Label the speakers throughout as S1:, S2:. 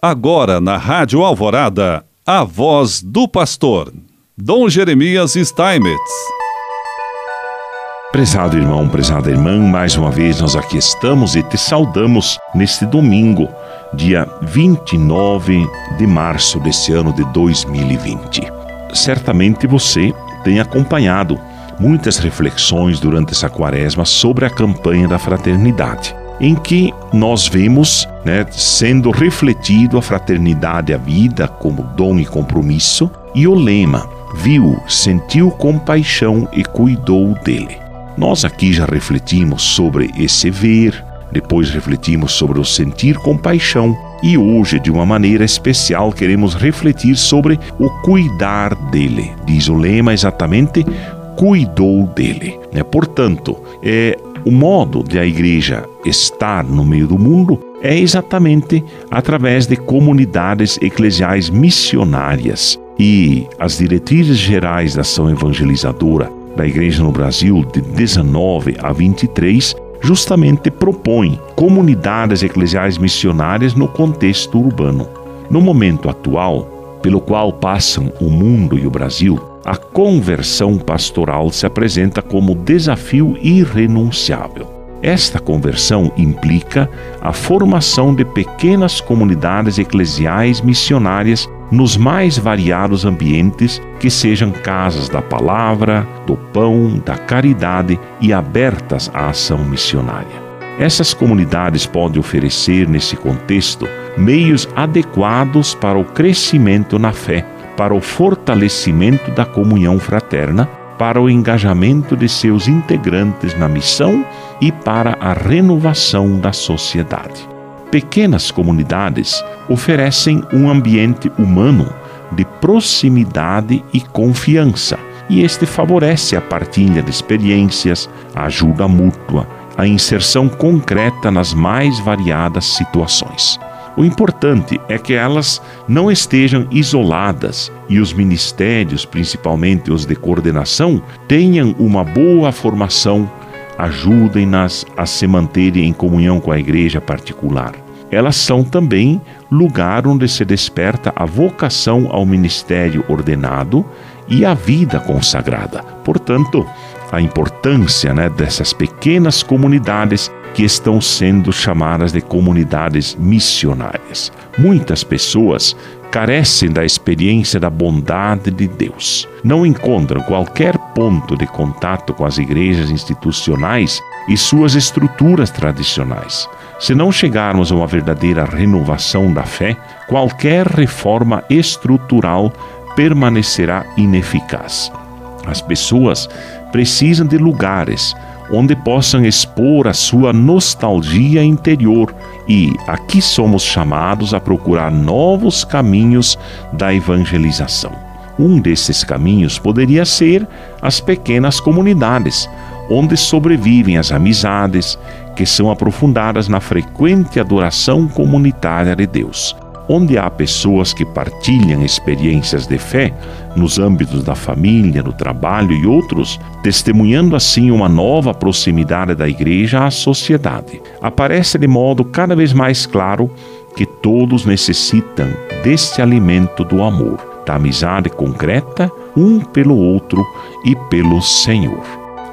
S1: Agora na Rádio Alvorada, a voz do pastor, Dom Jeremias Steinmetz.
S2: Prezado irmão, prezada irmã, mais uma vez nós aqui estamos e te saudamos neste domingo, dia 29 de março desse ano de 2020. Certamente você tem acompanhado muitas reflexões durante essa quaresma sobre a campanha da fraternidade em que nós vemos né, sendo refletido a fraternidade, a vida como dom e compromisso, e o lema: viu, sentiu compaixão e cuidou dele. Nós aqui já refletimos sobre esse ver, depois refletimos sobre o sentir compaixão e hoje, de uma maneira especial, queremos refletir sobre o cuidar dele. Diz o lema exatamente: cuidou dele. Né? Portanto, é, o modo de a igreja estar no meio do mundo é exatamente através de comunidades eclesiais missionárias. E as diretrizes gerais da ação evangelizadora da igreja no Brasil, de 19 a 23, justamente propõem comunidades eclesiais missionárias no contexto urbano. No momento atual, pelo qual passam o mundo e o Brasil, a conversão pastoral se apresenta como desafio irrenunciável. Esta conversão implica a formação de pequenas comunidades eclesiais missionárias nos mais variados ambientes que sejam casas da palavra, do pão, da caridade e abertas à ação missionária. Essas comunidades podem oferecer, nesse contexto, meios adequados para o crescimento na fé para o fortalecimento da comunhão fraterna, para o engajamento de seus integrantes na missão e para a renovação da sociedade. Pequenas comunidades oferecem um ambiente humano de proximidade e confiança, e este favorece a partilha de experiências, a ajuda mútua, a inserção concreta nas mais variadas situações. O importante é que elas não estejam isoladas e os ministérios, principalmente os de coordenação, tenham uma boa formação, ajudem-nas a se manterem em comunhão com a igreja particular. Elas são também lugar onde se desperta a vocação ao ministério ordenado e à vida consagrada. Portanto, a importância né, dessas pequenas comunidades que estão sendo chamadas de comunidades missionárias. Muitas pessoas carecem da experiência da bondade de Deus. Não encontram qualquer ponto de contato com as igrejas institucionais e suas estruturas tradicionais. Se não chegarmos a uma verdadeira renovação da fé, qualquer reforma estrutural permanecerá ineficaz. As pessoas precisam de lugares onde possam expor a sua nostalgia interior e aqui somos chamados a procurar novos caminhos da evangelização. Um desses caminhos poderia ser as pequenas comunidades, onde sobrevivem as amizades que são aprofundadas na frequente adoração comunitária de Deus onde há pessoas que partilham experiências de fé nos âmbitos da família, no trabalho e outros, testemunhando assim uma nova proximidade da igreja à sociedade. Aparece de modo cada vez mais claro que todos necessitam deste alimento do amor, da amizade concreta um pelo outro e pelo Senhor.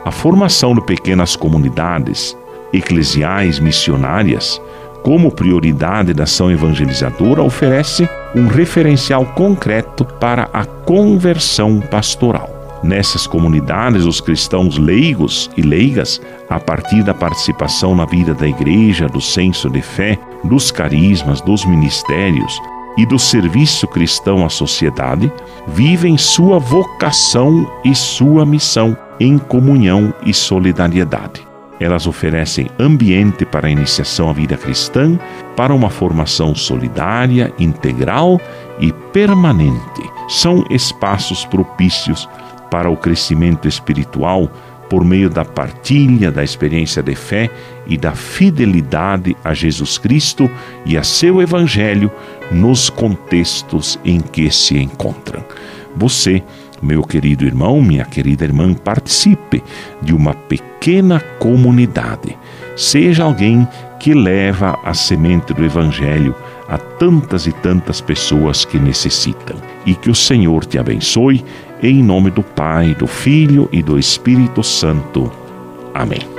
S2: A formação de pequenas comunidades eclesiais missionárias como prioridade da ação evangelizadora, oferece um referencial concreto para a conversão pastoral. Nessas comunidades, os cristãos leigos e leigas, a partir da participação na vida da igreja, do senso de fé, dos carismas, dos ministérios e do serviço cristão à sociedade, vivem sua vocação e sua missão em comunhão e solidariedade. Elas oferecem ambiente para a iniciação à vida cristã, para uma formação solidária, integral e permanente. São espaços propícios para o crescimento espiritual por meio da partilha da experiência de fé e da fidelidade a Jesus Cristo e a seu Evangelho nos contextos em que se encontram. Você meu querido irmão, minha querida irmã, participe de uma pequena comunidade. Seja alguém que leva a semente do Evangelho a tantas e tantas pessoas que necessitam. E que o Senhor te abençoe, em nome do Pai, do Filho e do Espírito Santo. Amém.